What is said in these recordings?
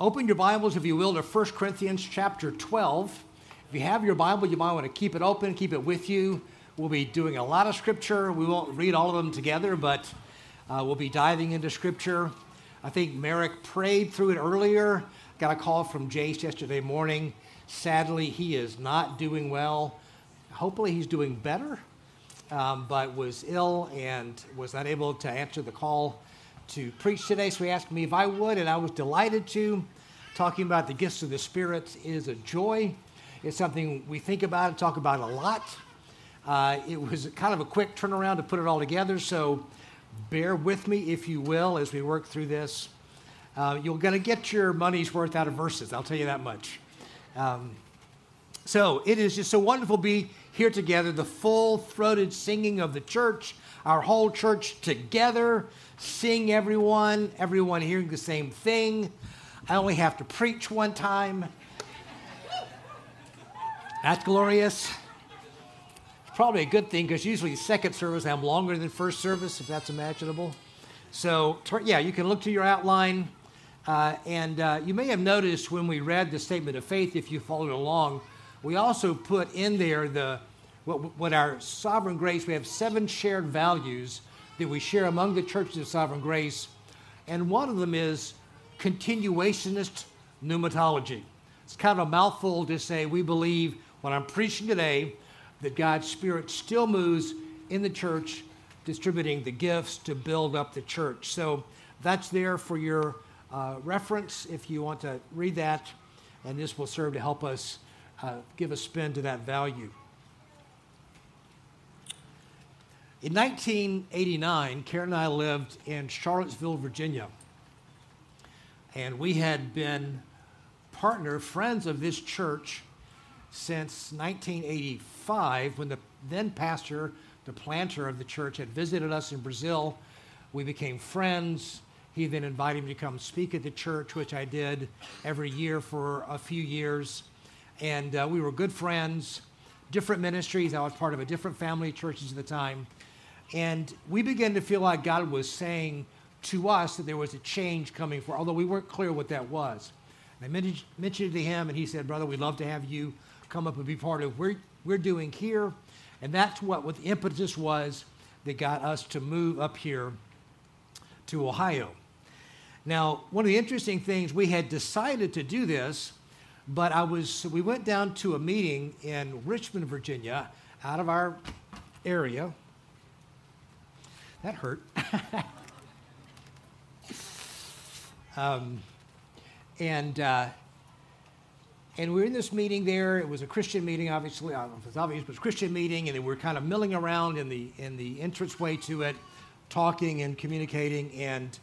Open your Bibles, if you will, to 1 Corinthians chapter 12. If you have your Bible, you might want to keep it open, keep it with you. We'll be doing a lot of scripture. We won't read all of them together, but uh, we'll be diving into scripture. I think Merrick prayed through it earlier. Got a call from Jace yesterday morning. Sadly, he is not doing well. Hopefully, he's doing better, um, but was ill and was not able to answer the call to preach today, so he asked me if I would, and I was delighted to. Talking about the gifts of the Spirit is a joy. It's something we think about and talk about a lot. Uh, it was kind of a quick turnaround to put it all together, so bear with me, if you will, as we work through this. Uh, you're going to get your money's worth out of verses, I'll tell you that much. Um, so it is just so wonderful to be here together, the full throated singing of the church, our whole church together sing everyone, everyone hearing the same thing. I only have to preach one time. That's glorious. It's probably a good thing because usually second service I'm longer than first service, if that's imaginable. So, yeah, you can look to your outline. Uh, and uh, you may have noticed when we read the statement of faith, if you followed along, we also put in there the what, what our sovereign grace. We have seven shared values that we share among the churches of sovereign grace. And one of them is continuationist pneumatology. It's kind of a mouthful to say we believe what I'm preaching today that God's Spirit still moves in the church, distributing the gifts to build up the church. So that's there for your uh, reference if you want to read that, and this will serve to help us uh, give a spin to that value. In 1989, Karen and I lived in Charlottesville, Virginia. And we had been partner friends of this church since 1985 when the then pastor, the planter of the church, had visited us in Brazil. We became friends. He then invited me to come speak at the church, which I did every year for a few years. And uh, we were good friends, different ministries. I was part of a different family of churches at the time. And we began to feel like God was saying to us that there was a change coming for, although we weren't clear what that was. And I mentioned it to him, and he said, Brother, we'd love to have you come up and be part of what we're, doing here. And that's what, what the impetus was that got us to move up here to Ohio. Now, one of the interesting things, we had decided to do this, but I was, we went down to a meeting in Richmond, Virginia, out of our area, that hurt. um, and uh, and we were in this meeting there. It was a Christian meeting, obviously. I don't know if it's obvious, but it was a Christian meeting, and we were kind of milling around in the in the entranceway to it, talking and communicating. And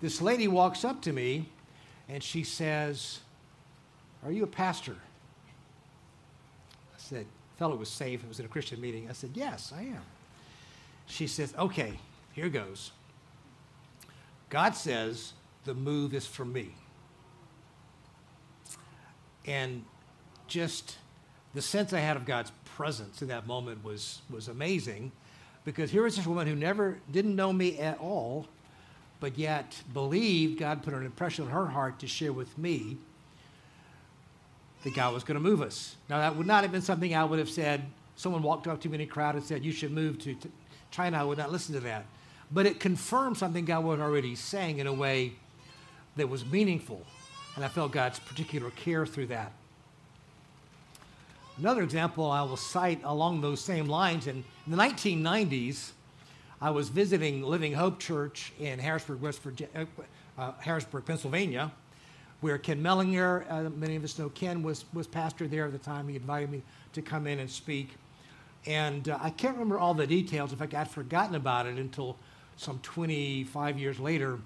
this lady walks up to me, and she says, "Are you a pastor?" I said, "Fellow was safe. It was in a Christian meeting." I said, "Yes, I am." She says, "Okay, here goes. God says the move is for me. And just the sense I had of God's presence in that moment was, was amazing because here was this woman who never didn't know me at all, but yet believed God put an impression on her heart to share with me that God was going to move us. Now, that would not have been something I would have said. Someone walked up to me in a crowd and said, You should move to, China. I would not listen to that but it confirmed something God was already saying in a way that was meaningful. And I felt God's particular care through that. Another example I will cite along those same lines in, the 1990s, I was visiting Living Hope Church in Harrisburg, West Virginia, uh, uh, Harrisburg, Pennsylvania, where Ken Mellinger, uh, many of us know Ken, was, was pastor there at the time. He invited me to come in and speak. And uh, I can't remember all the details. In fact, I'd forgotten about it until some 25 years later.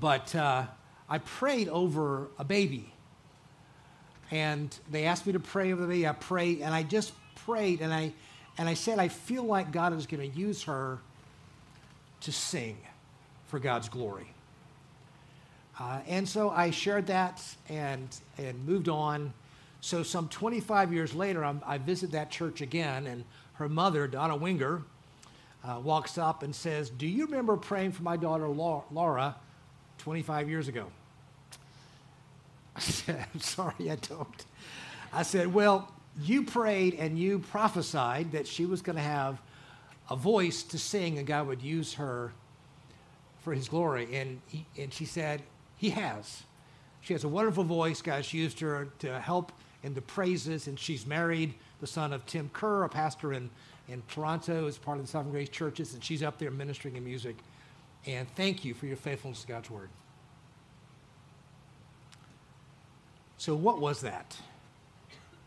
But uh, I prayed over a baby. And they asked me to pray over the baby. I prayed, and I just prayed, and I, and I said, I feel like God is going to use her to sing for God's glory. Uh, and so I shared that and, and moved on. So, some 25 years later, I'm, i visit that church again, and her mother, Donna Winger, uh, walks up and says, Do you remember praying for my daughter Laura 25 years ago? I said, I'm sorry, I don't. I said, Well, you prayed and you prophesied that she was going to have a voice to sing and God would use her for his glory. And, he, and she said, He has. She has a wonderful voice. God's used her to help in the praises, and she's married the son of Tim Kerr, a pastor in, in Toronto, as part of the Sovereign Grace churches, and she's up there ministering in music. And thank you for your faithfulness to God's word. So, what was that?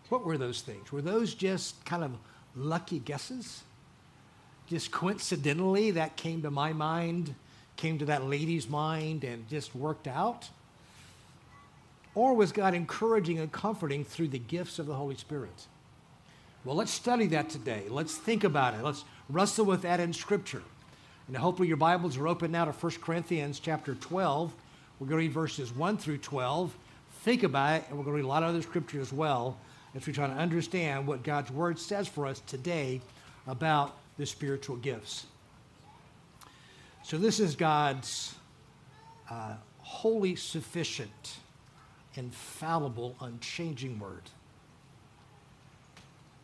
What were those things? Were those just kind of lucky guesses? Just coincidentally, that came to my mind, came to that lady's mind, and just worked out? Or was God encouraging and comforting through the gifts of the Holy Spirit? Well, let's study that today. Let's think about it. Let's wrestle with that in Scripture. And hopefully your Bibles are open now to 1 Corinthians chapter 12. We're going to read verses 1 through 12. Think about it, and we're going to read a lot of other Scripture as well as we try to understand what God's Word says for us today about the spiritual gifts. So, this is God's uh, sufficient, infallible, unchanging Word.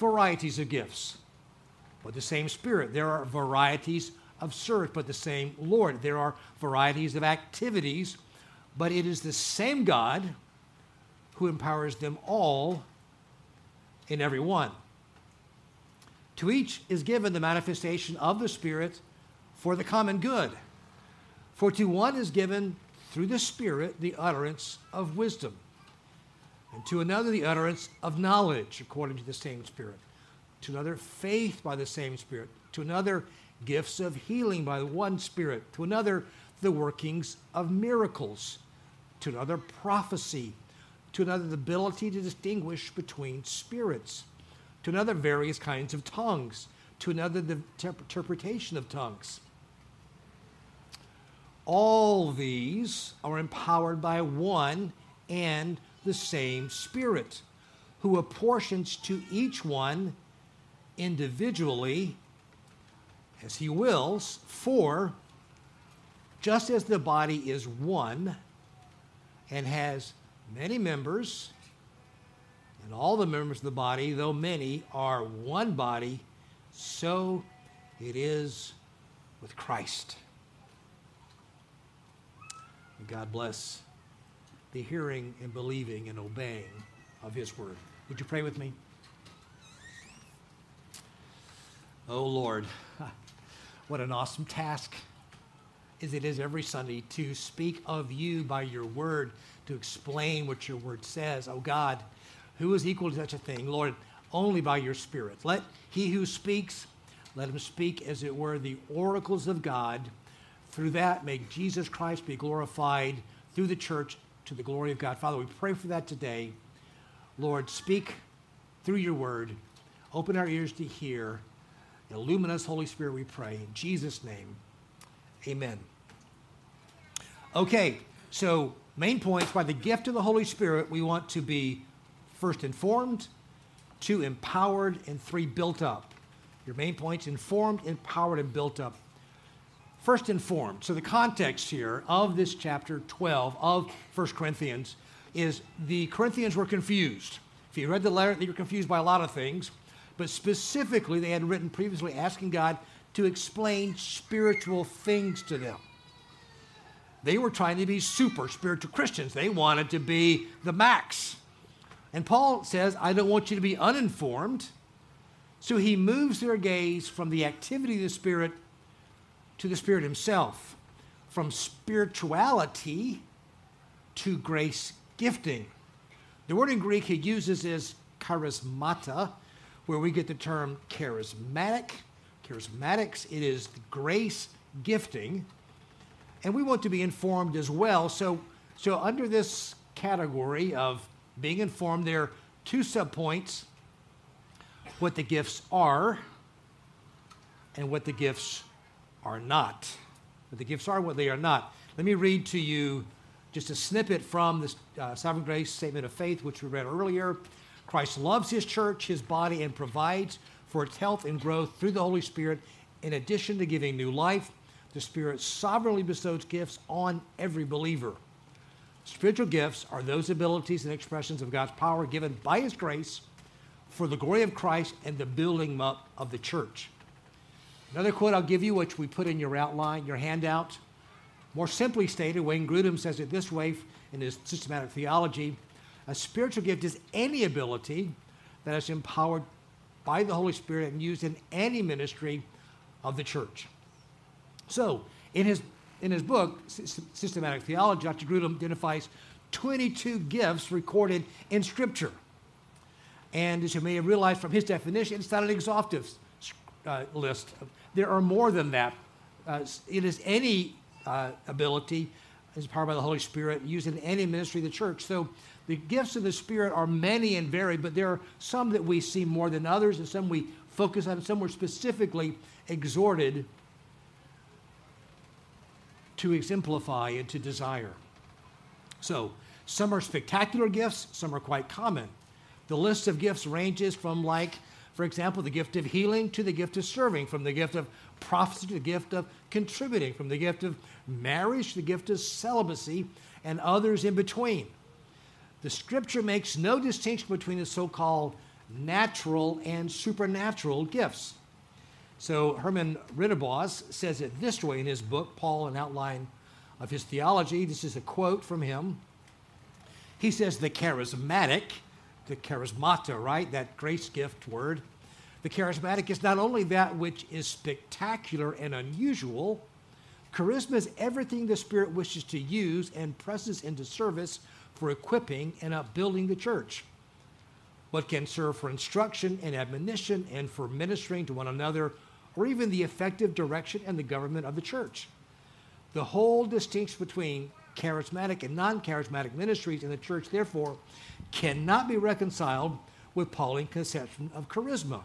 varieties of gifts, but the same Spirit. There are varieties of service, but the same Lord. There are varieties of activities, but it is the same God who empowers them all in every one. To each is given the manifestation of the Spirit for the common good. For to one is given through the Spirit the utterance of wisdom and to another the utterance of knowledge according to the same Spirit, to another faith by the same Spirit, to another gifts of healing by one Spirit, to another the workings of miracles, to another prophecy, to another the ability to distinguish between spirits, to another various kinds of tongues, to another the interpretation of tongues. All these are empowered by one and the same Spirit, who apportions to each one individually as he wills, for just as the body is one and has many members, and all the members of the body, though many, are one body, so it is with Christ. God bless the hearing and believing and obeying of His word. Would you pray with me? Oh Lord, what an awesome task is it is every Sunday to speak of you by your word, to explain what your word says. Oh God, who is equal to such a thing? Lord, only by your spirit. Let he who speaks, let him speak as it were the oracles of God. Through that, may Jesus Christ be glorified through the church to the glory of God. Father, we pray for that today. Lord, speak through your word. Open our ears to hear. Illumine us, Holy Spirit, we pray. In Jesus' name, amen. Okay, so main points by the gift of the Holy Spirit, we want to be first informed, two, empowered, and three, built up. Your main points informed, empowered, and built up. First, informed. So, the context here of this chapter 12 of 1 Corinthians is the Corinthians were confused. If you read the letter, they were confused by a lot of things, but specifically, they had written previously asking God to explain spiritual things to them. They were trying to be super spiritual Christians, they wanted to be the max. And Paul says, I don't want you to be uninformed. So he moves their gaze from the activity of the Spirit to the Spirit Himself, from spirituality to grace gifting. The word in Greek he uses is charismata, where we get the term charismatic. Charismatics, it is grace gifting. And we want to be informed as well. So, so under this category of being informed. There are two subpoints what the gifts are and what the gifts are not. What the gifts are, what they are not. Let me read to you just a snippet from this uh, Sovereign Grace Statement of Faith, which we read earlier. Christ loves his church, his body, and provides for its health and growth through the Holy Spirit. In addition to giving new life, the Spirit sovereignly bestows gifts on every believer. Spiritual gifts are those abilities and expressions of God's power given by His grace for the glory of Christ and the building up of the church. Another quote I'll give you, which we put in your outline, your handout. More simply stated, Wayne Grudem says it this way in his systematic theology a spiritual gift is any ability that is empowered by the Holy Spirit and used in any ministry of the church. So, in his, in his book, Systematic Theology, Dr. Grudem identifies 22 gifts recorded in Scripture. And as you may have realized from his definition, it's not an exhaustive uh, list. There are more than that. Uh, it is any uh, ability as powered by the Holy Spirit used in any ministry of the church. So the gifts of the Spirit are many and varied, but there are some that we see more than others, and some we focus on, some we're specifically exhorted to exemplify and to desire. So, some are spectacular gifts, some are quite common. The list of gifts ranges from, like, for example, the gift of healing to the gift of serving, from the gift of prophecy to the gift of contributing, from the gift of marriage to the gift of celibacy, and others in between. The scripture makes no distinction between the so called natural and supernatural gifts. So Herman Ridderbos says it this way in his book, Paul, an outline of his theology. This is a quote from him. He says, The charismatic the charismata, right? That grace gift word. The charismatic is not only that which is spectacular and unusual, charisma is everything the Spirit wishes to use and presses into service for equipping and upbuilding the church. What can serve for instruction and admonition and for ministering to one another, or even the effective direction and the government of the church. The whole distinction between charismatic and non charismatic ministries in the church, therefore, cannot be reconciled with Pauline conception of charisma.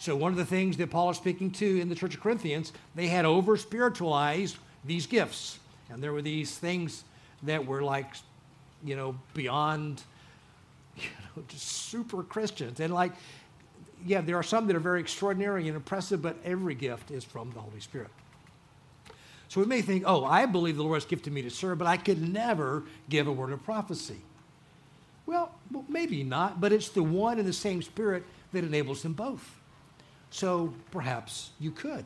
So, one of the things that Paul is speaking to in the church of Corinthians, they had over spiritualized these gifts. And there were these things that were like, you know, beyond, you know, just super Christians. And like, yeah, there are some that are very extraordinary and impressive, but every gift is from the Holy Spirit. So we may think, oh, I believe the Lord has gifted me to serve, but I could never give a word of prophecy. Well, maybe not, but it's the one and the same Spirit that enables them both. So perhaps you could.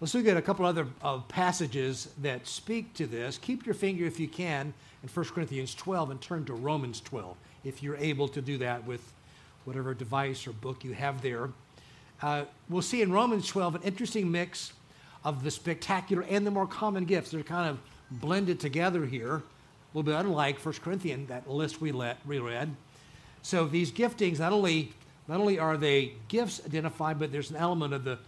Let's look at a couple other uh, passages that speak to this. Keep your finger, if you can, in 1 Corinthians 12 and turn to Romans 12, if you're able to do that with whatever device or book you have there. Uh, we'll see in Romans 12 an interesting mix of the spectacular and the more common gifts. They're kind of blended together here a little bit unlike 1 Corinthians, that list we let, reread. So these giftings, not only, not only are they gifts identified, but there's an element of the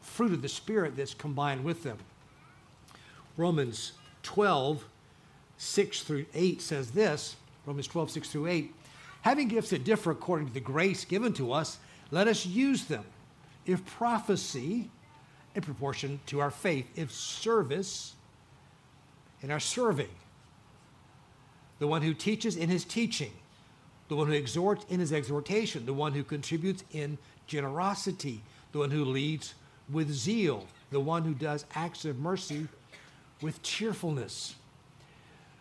fruit of the Spirit that's combined with them. Romans 12, 6 through 8 says this Romans 12, 6 through 8. Having gifts that differ according to the grace given to us, let us use them. If prophecy, in proportion to our faith, if service, in our serving the one who teaches in his teaching, the one who exhorts in his exhortation, the one who contributes in generosity, the one who leads with zeal, the one who does acts of mercy with cheerfulness.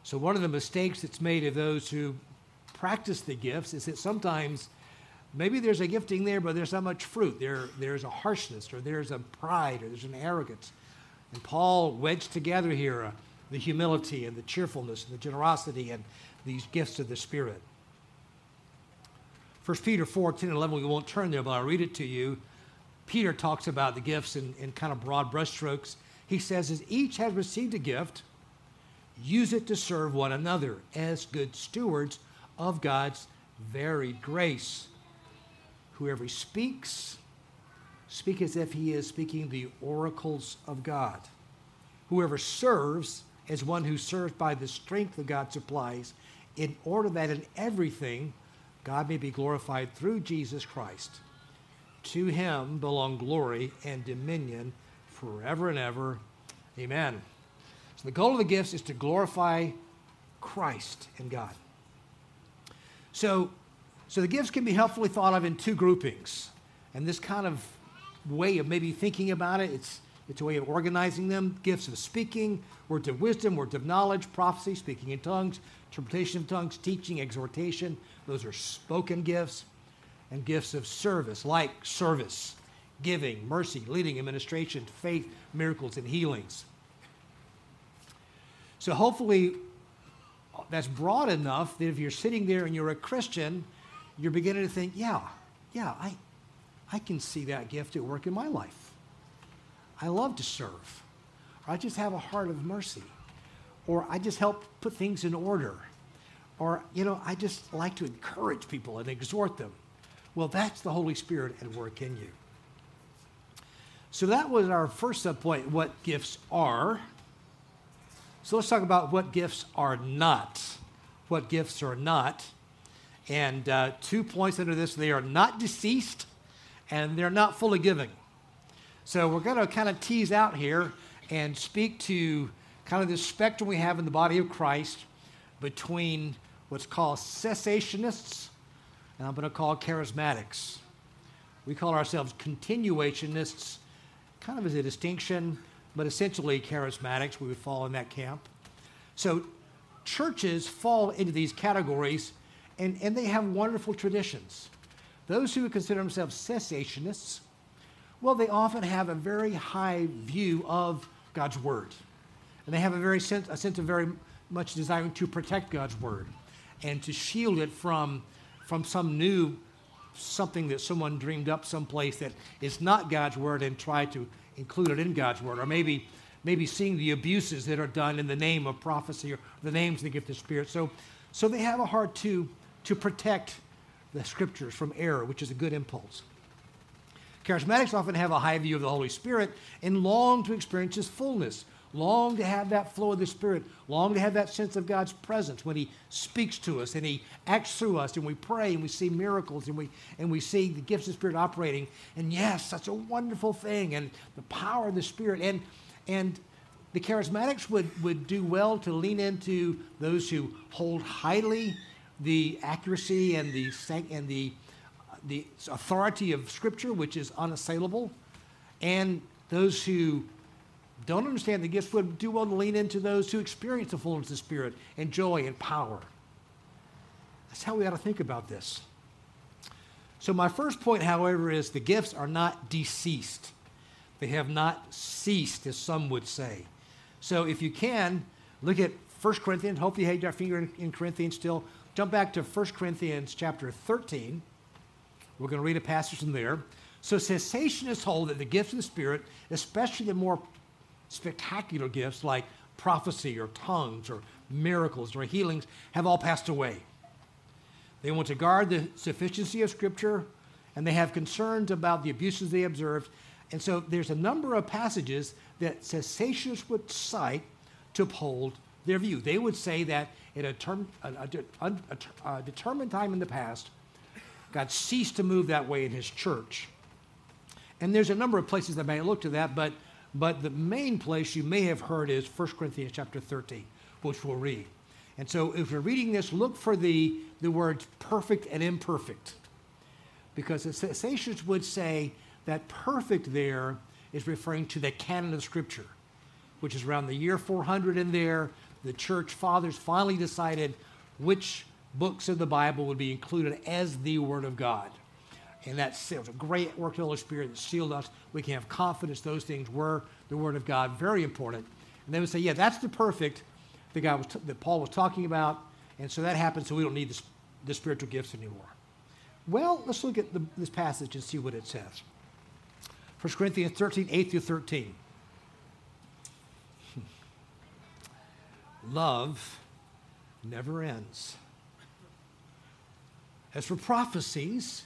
So, one of the mistakes that's made of those who practice the gifts is that sometimes maybe there's a gifting there, but there's not much fruit. There, there's a harshness, or there's a pride, or there's an arrogance. And Paul wedged together here a, the humility and the cheerfulness and the generosity and these gifts of the Spirit. 1 Peter 4 10 and 11, we won't turn there, but I'll read it to you. Peter talks about the gifts in, in kind of broad brushstrokes. He says, As each has received a gift, use it to serve one another as good stewards of God's varied grace. Whoever speaks, speak as if he is speaking the oracles of God. Whoever serves, as one who serves by the strength that God supplies, in order that in everything God may be glorified through Jesus Christ. To him belong glory and dominion forever and ever. Amen. So the goal of the gifts is to glorify Christ and God. So, so the gifts can be helpfully thought of in two groupings. And this kind of way of maybe thinking about it, it's, it's a way of organizing them. Gifts of speaking, words of wisdom, words of knowledge, prophecy, speaking in tongues, interpretation of tongues, teaching, exhortation. Those are spoken gifts. And gifts of service, like service, giving, mercy, leading, administration, faith, miracles, and healings. So hopefully that's broad enough that if you're sitting there and you're a Christian, you're beginning to think, yeah, yeah, I, I can see that gift at work in my life. I love to serve. I just have a heart of mercy. Or I just help put things in order. Or, you know, I just like to encourage people and exhort them. Well, that's the Holy Spirit at work in you. So that was our first subpoint what gifts are. So let's talk about what gifts are not. What gifts are not. And uh, two points under this they are not deceased and they're not fully giving. So we're going to kind of tease out here and speak to kind of this spectrum we have in the body of Christ between what's called cessationists and I'm going to call charismatics. We call ourselves continuationists, kind of as a distinction, but essentially charismatics. We would fall in that camp. So churches fall into these categories, and, and they have wonderful traditions. Those who would consider themselves cessationists, well, they often have a very high view of God's Word. And they have a very sense, a sense of very much desiring to protect God's Word and to shield it from, from some new something that someone dreamed up someplace that is not God's Word and try to include it in God's Word. Or maybe maybe seeing the abuses that are done in the name of prophecy or the names of the gift of spirit. So, so they have a heart to, to protect the scriptures from error, which is a good impulse. Charismatics often have a high view of the Holy Spirit and long to experience His fullness, long to have that flow of the Spirit, long to have that sense of God's presence when He speaks to us and He acts through us, and we pray and we see miracles and we and we see the gifts of the Spirit operating. And yes, such a wonderful thing, and the power of the Spirit. And and the charismatics would, would do well to lean into those who hold highly the accuracy and the and the the authority of Scripture, which is unassailable, and those who don't understand the gifts would do well to lean into those who experience the fullness of the Spirit and joy and power. That's how we ought to think about this. So, my first point, however, is the gifts are not deceased. They have not ceased, as some would say. So, if you can, look at 1 Corinthians. Hopefully, you have your finger in, in Corinthians still. Jump back to 1 Corinthians chapter 13. We're going to read a passage from there. So, cessationists hold that the gifts of the Spirit, especially the more spectacular gifts like prophecy or tongues or miracles or healings, have all passed away. They want to guard the sufficiency of Scripture, and they have concerns about the abuses they observed. And so there's a number of passages that cessationists would cite to uphold their view. They would say that at a, term, a, a, a determined time in the past, God ceased to move that way in his church. And there's a number of places that may look to that, but, but the main place you may have heard is 1 Corinthians chapter 13, which we'll read. And so if you're reading this, look for the, the words perfect and imperfect. Because the cessationists would say that perfect there is referring to the canon of Scripture, which is around the year 400 in there. The church fathers finally decided which books of the Bible would be included as the Word of God. And that's it was a great work of the Holy Spirit that sealed us. We can have confidence those things were the Word of God, very important. And they would say, yeah, that's the perfect that, God was t- that Paul was talking about. And so that happened, so we don't need the, the spiritual gifts anymore. Well, let's look at the, this passage and see what it says. 1 Corinthians 13, 8 through 13. Love never ends. As for prophecies,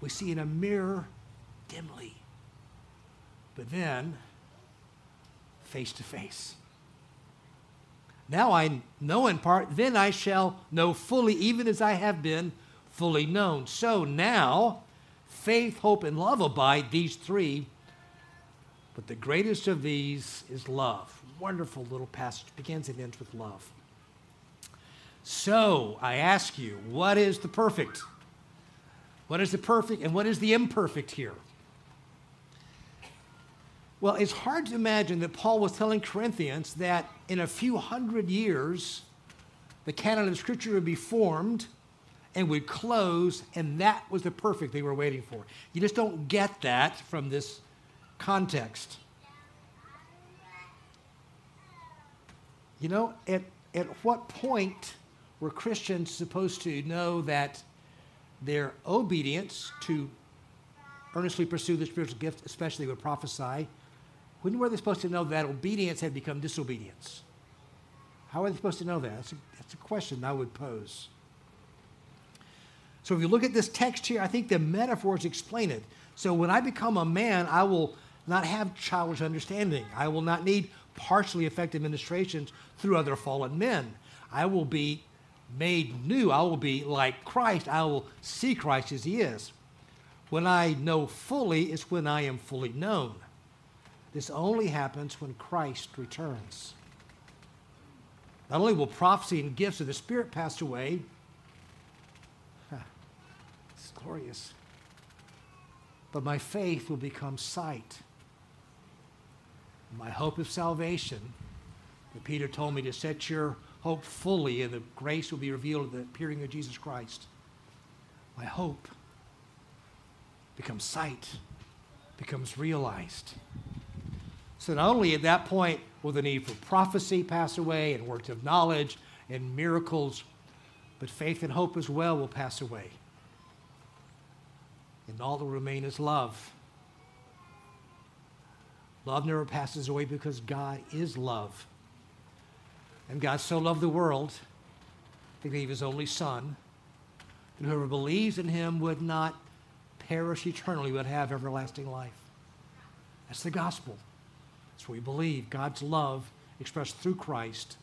we see in a mirror dimly, but then face to face. Now I know in part, then I shall know fully, even as I have been fully known. So now, faith, hope, and love abide, these three. But the greatest of these is love. Wonderful little passage, begins and ends with love. So I ask you, what is the perfect? What is the perfect and what is the imperfect here? Well, it's hard to imagine that Paul was telling Corinthians that in a few hundred years, the canon of Scripture would be formed and would close, and that was the perfect they were waiting for. You just don't get that from this context. You know, at, at what point were Christians supposed to know that their obedience to earnestly pursue the spiritual gift, especially with prophesy, when were they supposed to know that obedience had become disobedience? How are they supposed to know that? That's a, that's a question I would pose. So if you look at this text here, I think the metaphors explain it. So when I become a man, I will not have childish understanding. I will not need partially effective ministrations through other fallen men. I will be made new. I will be like Christ. I will see Christ as he is. When I know fully is when I am fully known. This only happens when Christ returns. Not only will prophecy and gifts of the Spirit pass away, it's glorious, but my faith will become sight. My hope of salvation, that Peter told me to set your hope fully, and the grace will be revealed at the appearing of Jesus Christ. My hope becomes sight, becomes realized. So not only at that point will the need for prophecy pass away and words of knowledge and miracles, but faith and hope as well will pass away. And all that will remain is love. Love never passes away because God is love. And God so loved the world that he gave his only Son, that whoever believes in him would not perish eternally, but have everlasting life. That's the gospel. That's what we believe God's love expressed through Christ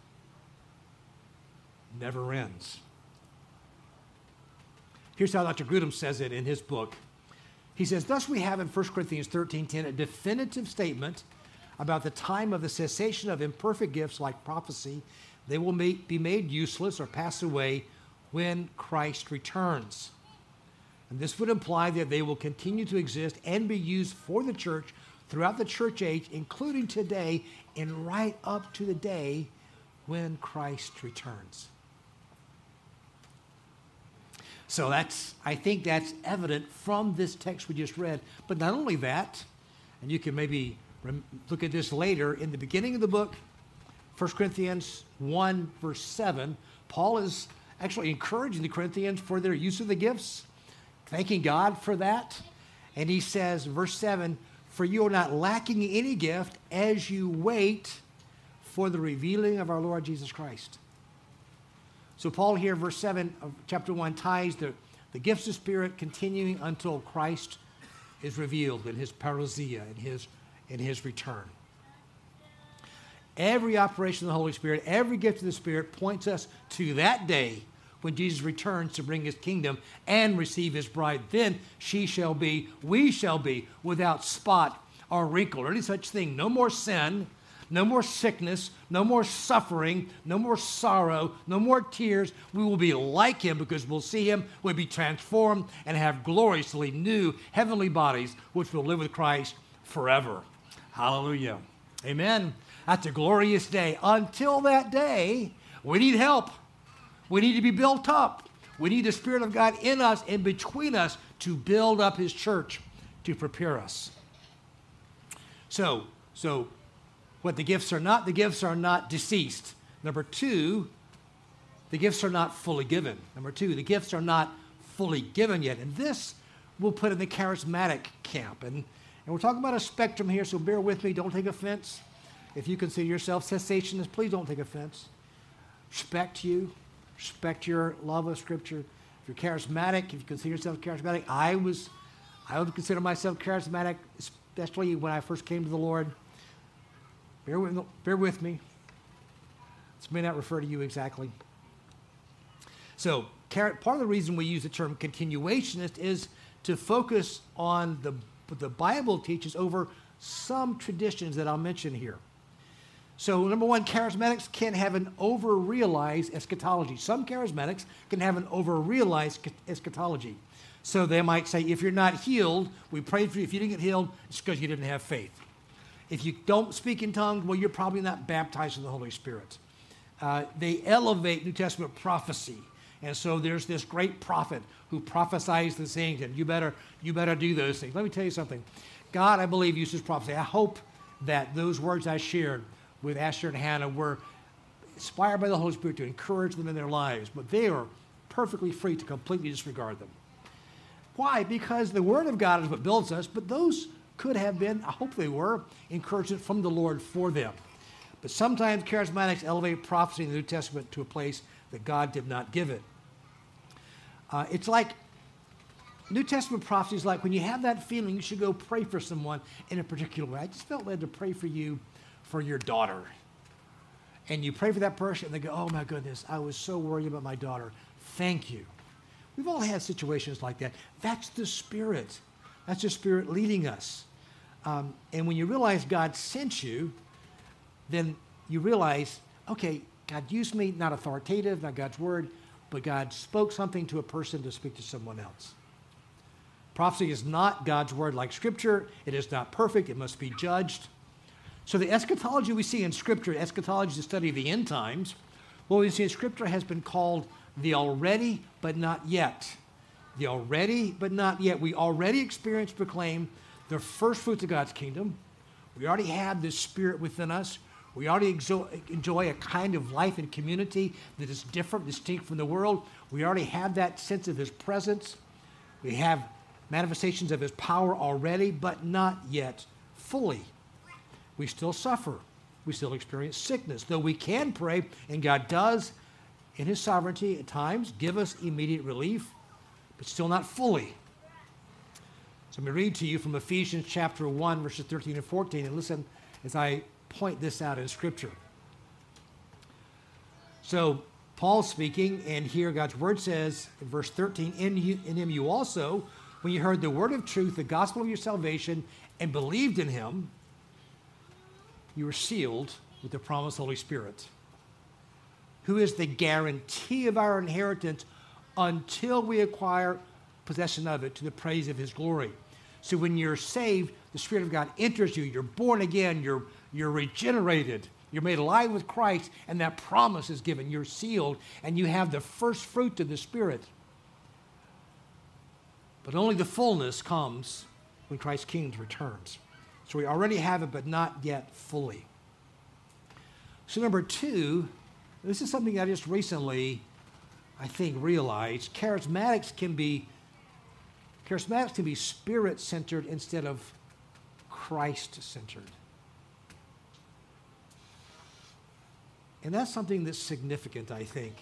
never ends. Here's how Dr. Grudem says it in his book. He says, Thus we have in 1 Corinthians 13:10 a definitive statement about the time of the cessation of imperfect gifts like prophecy. They will be made useless or pass away when Christ returns. And this would imply that they will continue to exist and be used for the church throughout the church age, including today, and right up to the day when Christ returns. So that's, I think that's evident from this text we just read. But not only that, and you can maybe look at this later, in the beginning of the book, 1 Corinthians 1, verse 7, Paul is actually encouraging the Corinthians for their use of the gifts, thanking God for that. And he says, verse 7, for you are not lacking any gift as you wait for the revealing of our Lord Jesus Christ. So, Paul here, verse 7 of chapter 1, ties the, the gifts of Spirit continuing until Christ is revealed in his parousia, in his, in his return. Every operation of the Holy Spirit, every gift of the Spirit points us to that day when Jesus returns to bring his kingdom and receive his bride. Then she shall be, we shall be, without spot or wrinkle or any such thing. No more sin, no more sickness, no more suffering, no more sorrow, no more tears. We will be like him because we'll see him, we'll be transformed, and have gloriously new heavenly bodies which will live with Christ forever. Hallelujah. Amen. That's a glorious day. Until that day, we need help. We need to be built up. We need the Spirit of God in us and between us to build up His church, to prepare us. So, so What the gifts are not, the gifts are not deceased. Number two, the gifts are not fully given. Number two, the gifts are not fully given yet. And this we'll put in the charismatic camp. And, and we're talking about a spectrum here, so bear with me. Don't take offense. If you consider yourself cessationist, please don't take offense. Respect you, respect your love of Scripture. If you're charismatic, if you consider yourself charismatic, I was, I would consider myself charismatic, especially when I first came to the Lord. Bear with, bear with me. This may not refer to you exactly. So, part of the reason we use the term continuationist is to focus on the, the Bible teaches over some traditions that I'll mention here. So, number one, charismatics can have an over realized eschatology. Some charismatics can have an over realized eschatology. So, they might say, if you're not healed, we prayed for you. If you didn't get healed, it's because you didn't have faith. If you don't speak in tongues, well, you're probably not baptized in the Holy Spirit. Uh, they elevate New Testament prophecy. And so there's this great prophet who prophesies the things, and you better, you better do those things. Let me tell you something. God, I believe, uses prophecy. I hope that those words I shared with Asher and Hannah were inspired by the Holy Spirit to encourage them in their lives, but they are perfectly free to completely disregard them. Why? Because the Word of God is what builds us, but those could have been, I hope they were, encouragement from the Lord for them. But sometimes charismatics elevate prophecy in the New Testament to a place that God did not give it. Uh, it's like New Testament prophecy is like when you have that feeling, you should go pray for someone in a particular way. I just felt led to pray for you for your daughter. And you pray for that person, and they go, Oh my goodness, I was so worried about my daughter. Thank you. We've all had situations like that. That's the Spirit. That's the Spirit leading us. Um, and when you realize God sent you, then you realize, okay, God used me, not authoritative, not God's word, but God spoke something to a person to speak to someone else. Prophecy is not God's word like Scripture. It is not perfect. It must be judged. So the eschatology we see in Scripture, eschatology is the study of the end times. What we see in Scripture has been called the already but not yet. The already but not yet. We already experience, proclaim the first fruits of God's kingdom. We already have this spirit within us. We already enjoy a kind of life and community that is different, distinct from the world. We already have that sense of His presence. We have manifestations of His power already, but not yet fully. We still suffer. We still experience sickness, though we can pray, and God does, in His sovereignty, at times give us immediate relief, but still not fully. So let me read to you from Ephesians chapter 1, verses 13 and 14, and listen as I point this out in Scripture. So, Paul's speaking, and here God's word says in verse 13, in, you, in him you also, when you heard the word of truth, the gospel of your salvation, and believed in him, you were sealed with the promised Holy Spirit, who is the guarantee of our inheritance until we acquire possession of it to the praise of his glory. So when you're saved, the Spirit of God enters you. You're born again. You're you're regenerated. You're made alive with Christ, and that promise is given. You're sealed, and you have the first fruit of the Spirit. But only the fullness comes when Christ's kingdom returns. So we already have it, but not yet fully. So, number two, this is something I just recently, I think, realized. Charismatics can be charismatics can be spirit centered instead of Christ centered. And that's something that's significant, I think.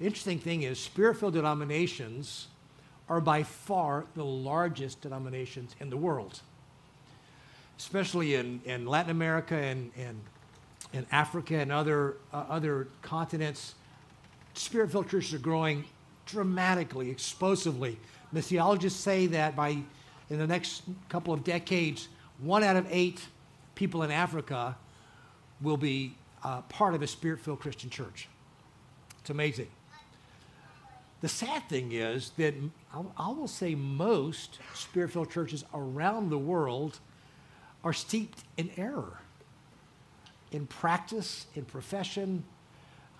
The interesting thing is, spirit filled denominations are by far the largest denominations in the world, especially in, in Latin America and, and, and Africa and other, uh, other continents. Spirit filled churches are growing dramatically, explosively. Missiologists say that by in the next couple of decades, one out of eight people in Africa will be uh, part of a spirit filled Christian church. It's amazing. The sad thing is that I will say most spirit filled churches around the world are steeped in error, in practice, in profession.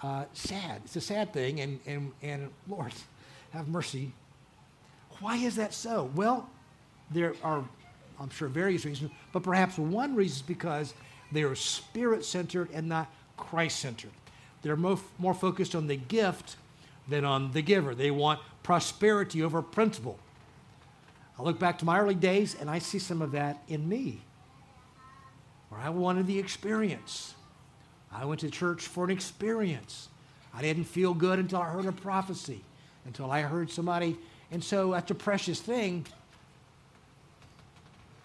Uh, sad. It's a sad thing, and, and, and Lord, have mercy. Why is that so? Well, there are I'm sure various reasons, but perhaps one reason is because they are spirit centered and not Christ centered. They're more, more focused on the gift than on the giver. They want prosperity over principle. I look back to my early days and I see some of that in me, where I wanted the experience. I went to church for an experience. I didn't feel good until I heard a prophecy, until I heard somebody. And so that's a precious thing,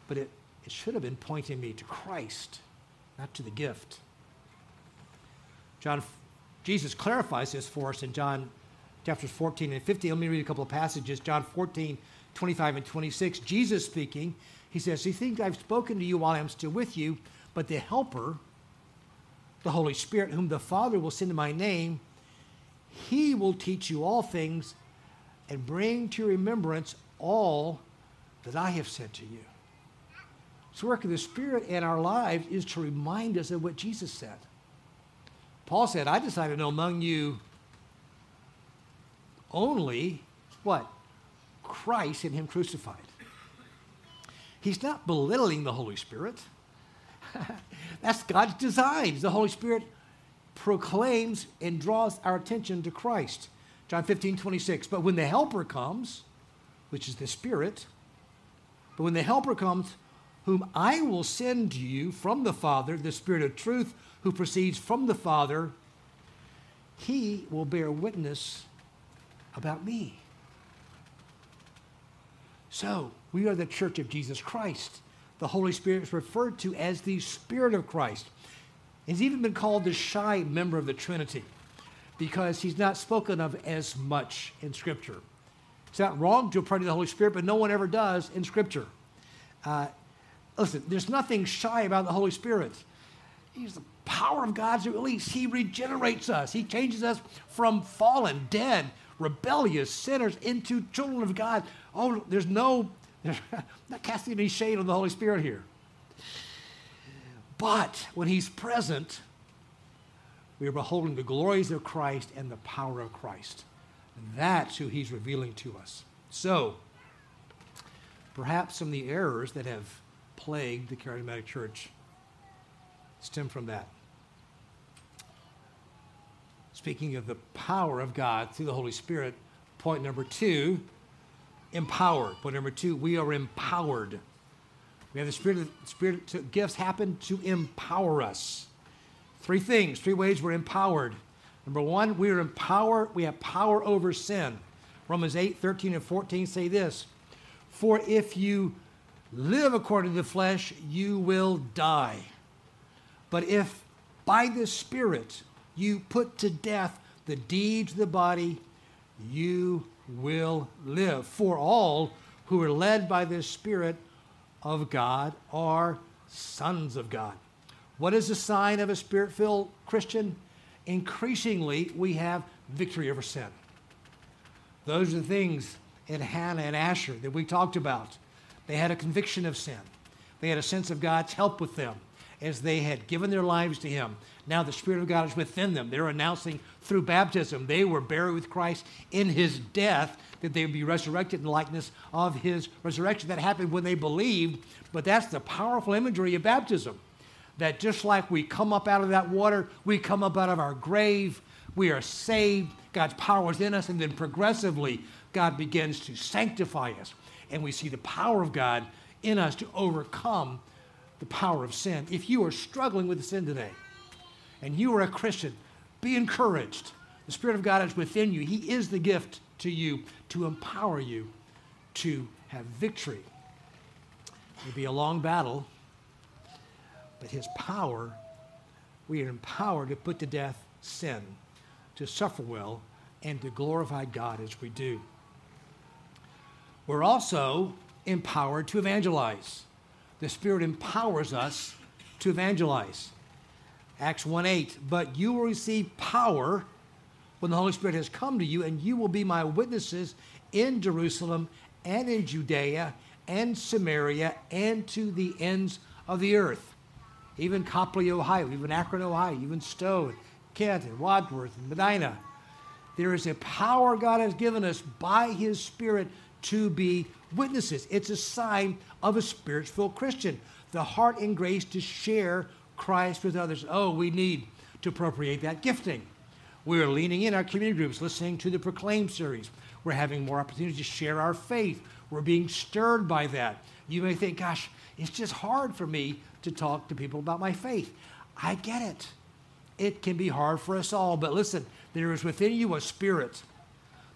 but it, it should have been pointing me to Christ, not to the gift. John, Jesus clarifies this for us in John chapters 14 and 15. Let me read a couple of passages. John 14, 25 and 26. Jesus speaking, he says, You think I've spoken to you while I'm still with you, but the Helper, the Holy Spirit, whom the Father will send in my name, he will teach you all things and bring to your remembrance all that I have said to you. So, work of the Spirit in our lives is to remind us of what Jesus said. Paul said, I decided to know among you only what? Christ and Him crucified. He's not belittling the Holy Spirit. That's God's design. The Holy Spirit proclaims and draws our attention to Christ. John 15, 26. But when the Helper comes, which is the Spirit, but when the Helper comes, whom I will send to you from the Father, the Spirit of truth, who proceeds from the Father, he will bear witness about me. So, we are the church of Jesus Christ. The Holy Spirit is referred to as the Spirit of Christ. He's even been called the shy member of the Trinity because he's not spoken of as much in Scripture. It's not wrong to pray to the Holy Spirit, but no one ever does in Scripture. Uh, listen, there's nothing shy about the Holy Spirit. He's the power of God's release. He regenerates us. He changes us from fallen, dead, rebellious sinners into children of God. Oh, there's no, there's not casting any shade on the Holy Spirit here. But when He's present, we are beholding the glories of Christ and the power of Christ. That's who He's revealing to us. So, perhaps some of the errors that have plagued the charismatic church stem from that. Speaking of the power of God through the Holy Spirit, point number two, empowered. Point number two, we are empowered. We have the spirit, spirit to, gifts happen to empower us. Three things, three ways we're empowered. Number one, we are empowered, we have power over sin. Romans 8, 13, and 14 say this For if you live according to the flesh, you will die. But if by the Spirit you put to death the deeds of the body, you will live. For all who are led by the Spirit of God are sons of God. What is the sign of a spirit filled Christian? Increasingly, we have victory over sin. Those are the things in Hannah and Asher that we talked about. They had a conviction of sin, they had a sense of God's help with them as they had given their lives to Him. Now the Spirit of God is within them. They're announcing through baptism they were buried with Christ in His death, that they would be resurrected in likeness of His resurrection. That happened when they believed, but that's the powerful imagery of baptism. That just like we come up out of that water, we come up out of our grave, we are saved, God's power is in us, and then progressively, God begins to sanctify us. And we see the power of God in us to overcome the power of sin. If you are struggling with sin today and you are a Christian, be encouraged. The Spirit of God is within you. He is the gift to you to empower you to have victory. It may be a long battle, but His power, we are empowered to put to death sin, to suffer well, and to glorify God as we do. We're also empowered to evangelize the Spirit empowers us to evangelize. Acts 1 8, but you will receive power when the Holy Spirit has come to you, and you will be my witnesses in Jerusalem and in Judea and Samaria and to the ends of the earth. Even Copley, Ohio, even Akron, Ohio, even Stow, Kent, and Wadsworth, and Medina. There is a power God has given us by His Spirit to be witnesses. It's a sign of a spirit filled Christian. The heart and grace to share Christ with others. Oh, we need to appropriate that gifting. We are leaning in our community groups, listening to the Proclaim series. We're having more opportunities to share our faith. We're being stirred by that. You may think, gosh, it's just hard for me to talk to people about my faith. I get it. It can be hard for us all, but listen, there is within you a spirit,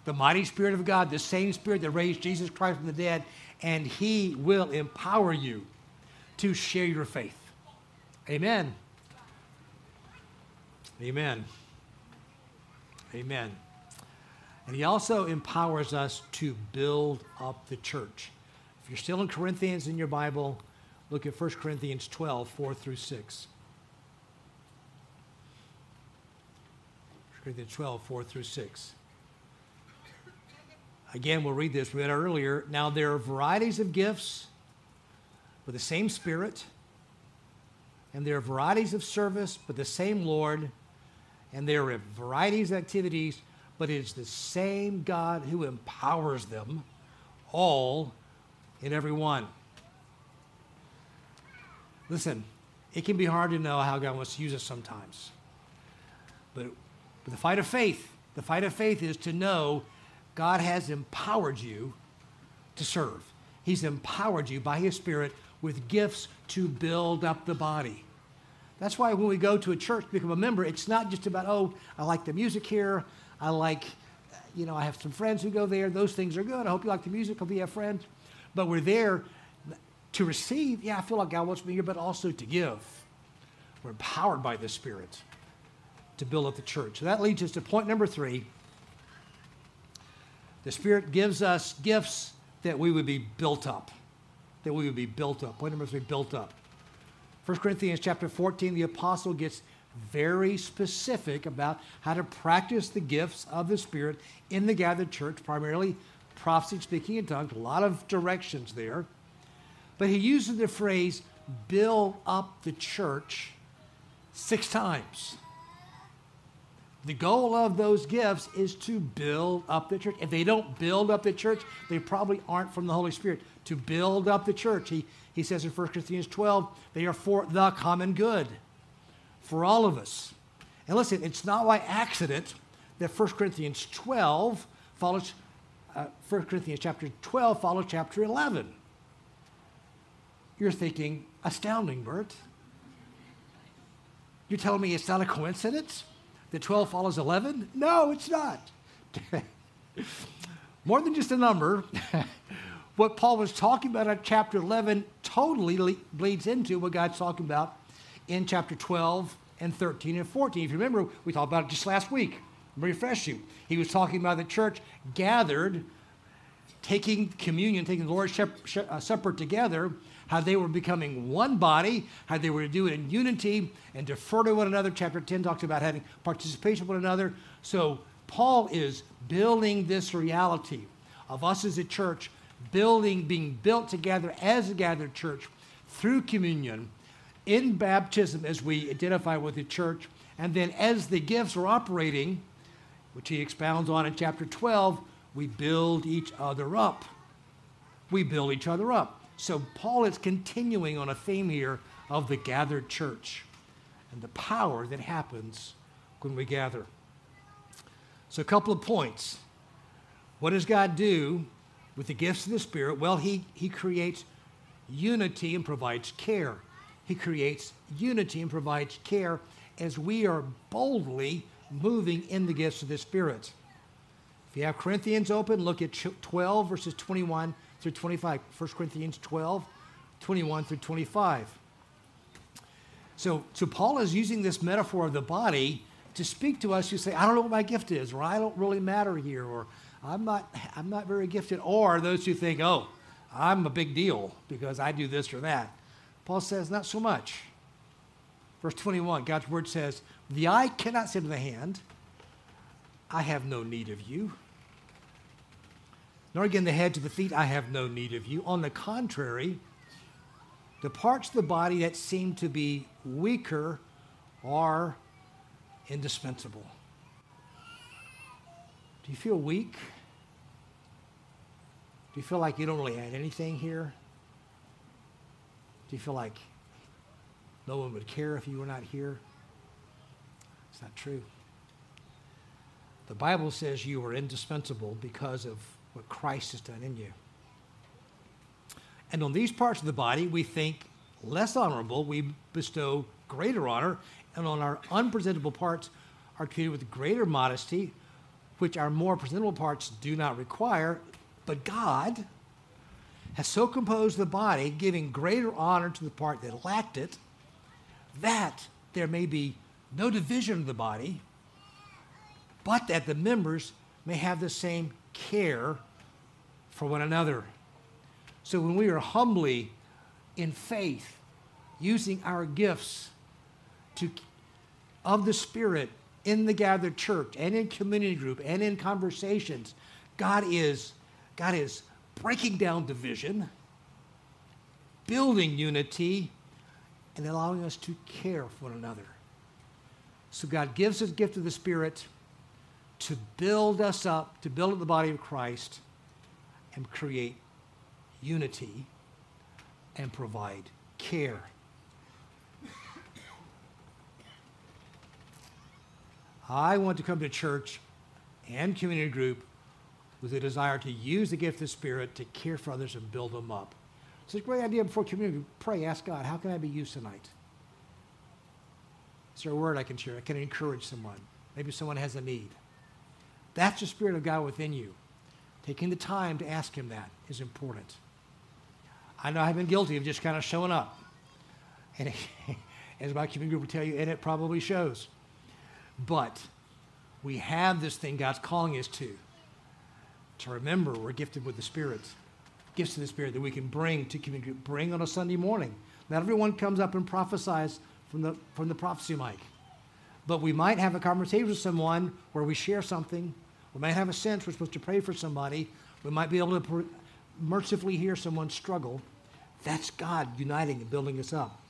the mighty spirit of God, the same spirit that raised Jesus Christ from the dead, and he will empower you to share your faith. Amen. Amen. Amen. And he also empowers us to build up the church. If you're still in Corinthians in your Bible, look at 1 Corinthians 12, 4 through 6. 1 Corinthians 12, 4 through 6. Again, we'll read this. We read earlier. Now, there are varieties of gifts with the same Spirit, and there are varieties of service, but the same Lord, and there are varieties of activities, but it is the same God who empowers them all in every one. Listen, it can be hard to know how God wants to use us sometimes. But, but the fight of faith, the fight of faith is to know God has empowered you to serve. He's empowered you by His Spirit with gifts to build up the body. That's why when we go to a church, become a member, it's not just about, oh, I like the music here. I like, uh, you know, I have some friends who go there. Those things are good. I hope you like the music. I hope you have friends. But we're there to receive. Yeah, I feel like God wants me here, but also to give. We're empowered by the Spirit to build up the church. So that leads us to point number three. The Spirit gives us gifts that we would be built up that we would be built up. Point number three, built up. 1 Corinthians chapter 14, the apostle gets very specific about how to practice the gifts of the Spirit in the gathered church, primarily prophecy, speaking in tongues, a lot of directions there. But he uses the phrase, build up the church, six times. The goal of those gifts is to build up the church. If they don't build up the church, they probably aren't from the Holy Spirit. To build up the church, he, he says in 1 Corinthians 12, they are for the common good, for all of us. And listen, it's not by accident that 1 Corinthians 12 follows, uh, 1 Corinthians chapter 12 follows chapter 11. You're thinking, astounding, Bert. You're telling me it's not a coincidence? That 12 follows 11? No, it's not. More than just a number, what Paul was talking about in chapter 11 totally le- bleeds into what God's talking about in chapter 12 and 13 and 14. If you remember, we talked about it just last week. Refresh you. He was talking about the church gathered, taking communion, taking the Lord's uh, Supper together, how they were becoming one body, how they were to do it in unity and defer to one another. Chapter 10 talks about having participation with one another. So Paul is building this reality of us as a church, building, being built together as a gathered church through communion, in baptism as we identify with the church, and then as the gifts are operating, which he expounds on in chapter 12, we build each other up. We build each other up. So Paul is continuing on a theme here of the gathered church and the power that happens when we gather. So, a couple of points. What does God do with the gifts of the Spirit? Well, He, he creates unity and provides care. He creates unity and provides care as we are boldly moving in the gifts of the Spirit. If you have Corinthians open, look at 12 verses 21 through 25. 1 Corinthians 12, 21 through 25. So, so Paul is using this metaphor of the body to speak to us who say, I don't know what my gift is, or I don't really matter here, or I'm not, I'm not very gifted, or those who think, oh, I'm a big deal because I do this or that. Paul says, not so much. Verse 21, God's word says, The eye cannot say to the hand, I have no need of you nor again the head to the feet, I have no need of you. On the contrary, the parts of the body that seem to be weaker are indispensable. Do you feel weak? Do you feel like you don't really add anything here? Do you feel like no one would care if you were not here? It's not true. The Bible says you are indispensable because of what Christ has done in you. And on these parts of the body, we think less honorable, we bestow greater honor, and on our unpresentable parts are treated with greater modesty, which our more presentable parts do not require. But God has so composed the body, giving greater honor to the part that lacked it, that there may be no division of the body, but that the members may have the same care for one another. So when we are humbly in faith, using our gifts to, of the Spirit in the gathered church and in community group and in conversations, God is, God is breaking down division, building unity, and allowing us to care for one another. So God gives us gift of the Spirit to build us up, to build up the body of Christ, and create unity and provide care. I want to come to church and community group with a desire to use the gift of the Spirit to care for others and build them up. It's a great idea before community. Pray, ask God, how can I be used tonight? Is there a word I can share? I can encourage someone. Maybe someone has a need. That's the Spirit of God within you. Taking the time to ask Him that is important. I know I've been guilty of just kind of showing up. And as my community group will tell you, and it probably shows. But we have this thing God's calling us to. To remember we're gifted with the Spirit, gifts of the Spirit that we can bring to community group, bring on a Sunday morning. Not everyone comes up and prophesies from the, from the prophecy mic. But we might have a conversation with someone where we share something. We might have a sense we're supposed to pray for somebody. We might be able to mercifully hear someone struggle. That's God uniting and building us up.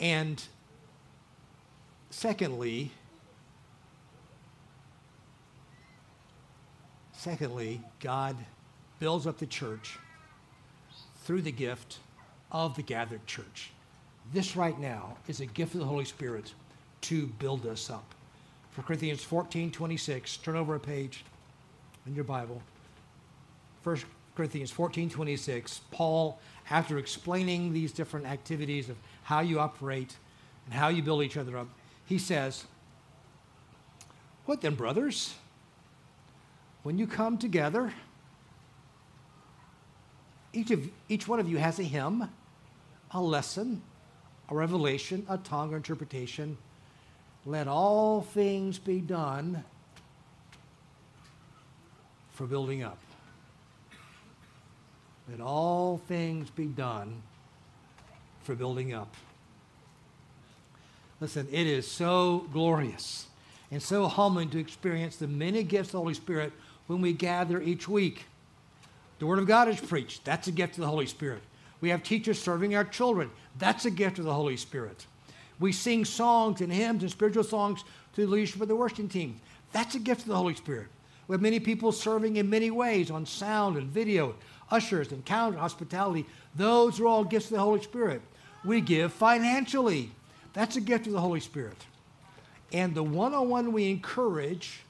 And secondly, secondly, God builds up the church through the gift of the gathered church. This right now is a gift of the Holy Spirit to build us up. For Corinthians 14, 26, turn over a page in your Bible. 1 Corinthians 14, 26, Paul, after explaining these different activities of how you operate and how you build each other up, he says, What then, brothers? When you come together, each, of, each one of you has a hymn, a lesson, a revelation, a tongue, or interpretation. Let all things be done for building up. Let all things be done for building up. Listen, it is so glorious and so humbling to experience the many gifts of the Holy Spirit when we gather each week. The Word of God is preached. That's a gift of the Holy Spirit. We have teachers serving our children. That's a gift of the Holy Spirit. We sing songs and hymns and spiritual songs to the leadership of the worship team. That's a gift of the Holy Spirit. We have many people serving in many ways on sound and video, ushers, encounter, hospitality. Those are all gifts of the Holy Spirit. We give financially. That's a gift of the Holy Spirit. And the one on one we encourage,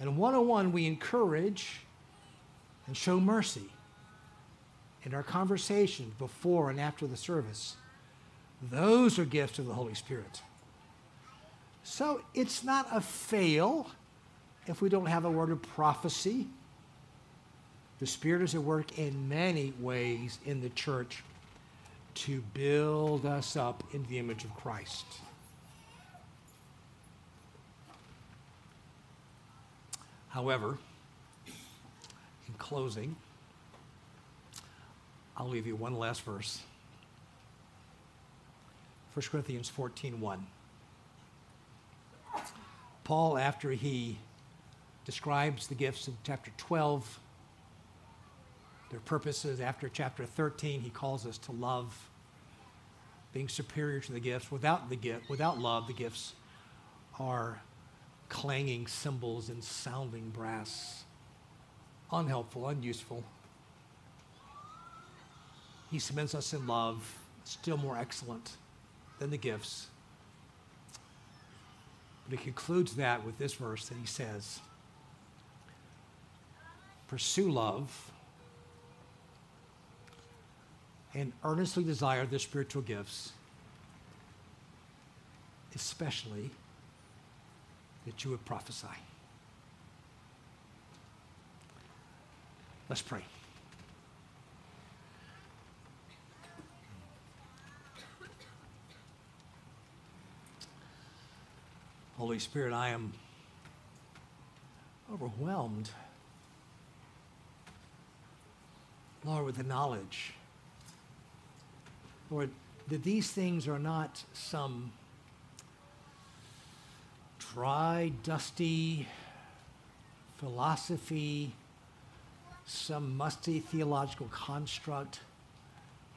and one on one we encourage and show mercy in our conversation before and after the service. Those are gifts of the Holy Spirit. So it's not a fail if we don't have a word of prophecy. The Spirit is at work in many ways in the church to build us up in the image of Christ. However, in closing, I'll leave you one last verse. 1 Corinthians 14 1. Paul, after he describes the gifts in chapter 12, their purposes, after chapter 13, he calls us to love, being superior to the gifts. Without the gift, without love, the gifts are clanging cymbals and sounding brass. unhelpful, unuseful. He cements us in love, still more excellent than the gifts. But he concludes that with this verse that he says, Pursue love and earnestly desire the spiritual gifts, especially that you would prophesy. Let's pray. Holy Spirit, I am overwhelmed, Lord, with the knowledge, Lord, that these things are not some dry, dusty philosophy, some musty theological construct.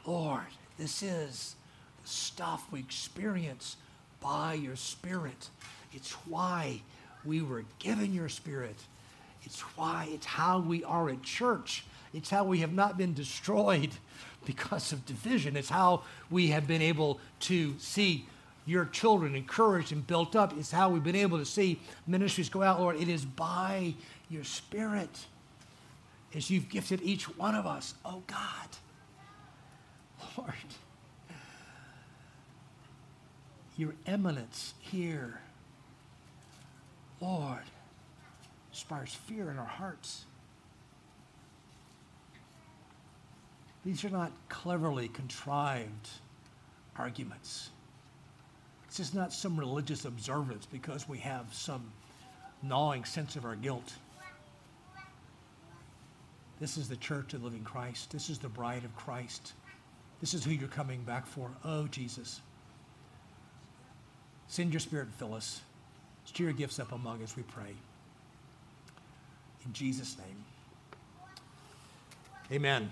Lord, this is the stuff we experience by your Spirit. It's why we were given your Spirit. It's why, it's how we are at church. It's how we have not been destroyed because of division. It's how we have been able to see your children encouraged and built up. It's how we've been able to see ministries go out, Lord. It is by your Spirit as you've gifted each one of us. Oh God, Lord, your eminence here Lord, inspires fear in our hearts. These are not cleverly contrived arguments. This is not some religious observance because we have some gnawing sense of our guilt. This is the church of the living Christ. This is the bride of Christ. This is who you're coming back for. Oh, Jesus. Send your spirit us. Stir your gifts up among us, we pray. In Jesus' name. Amen.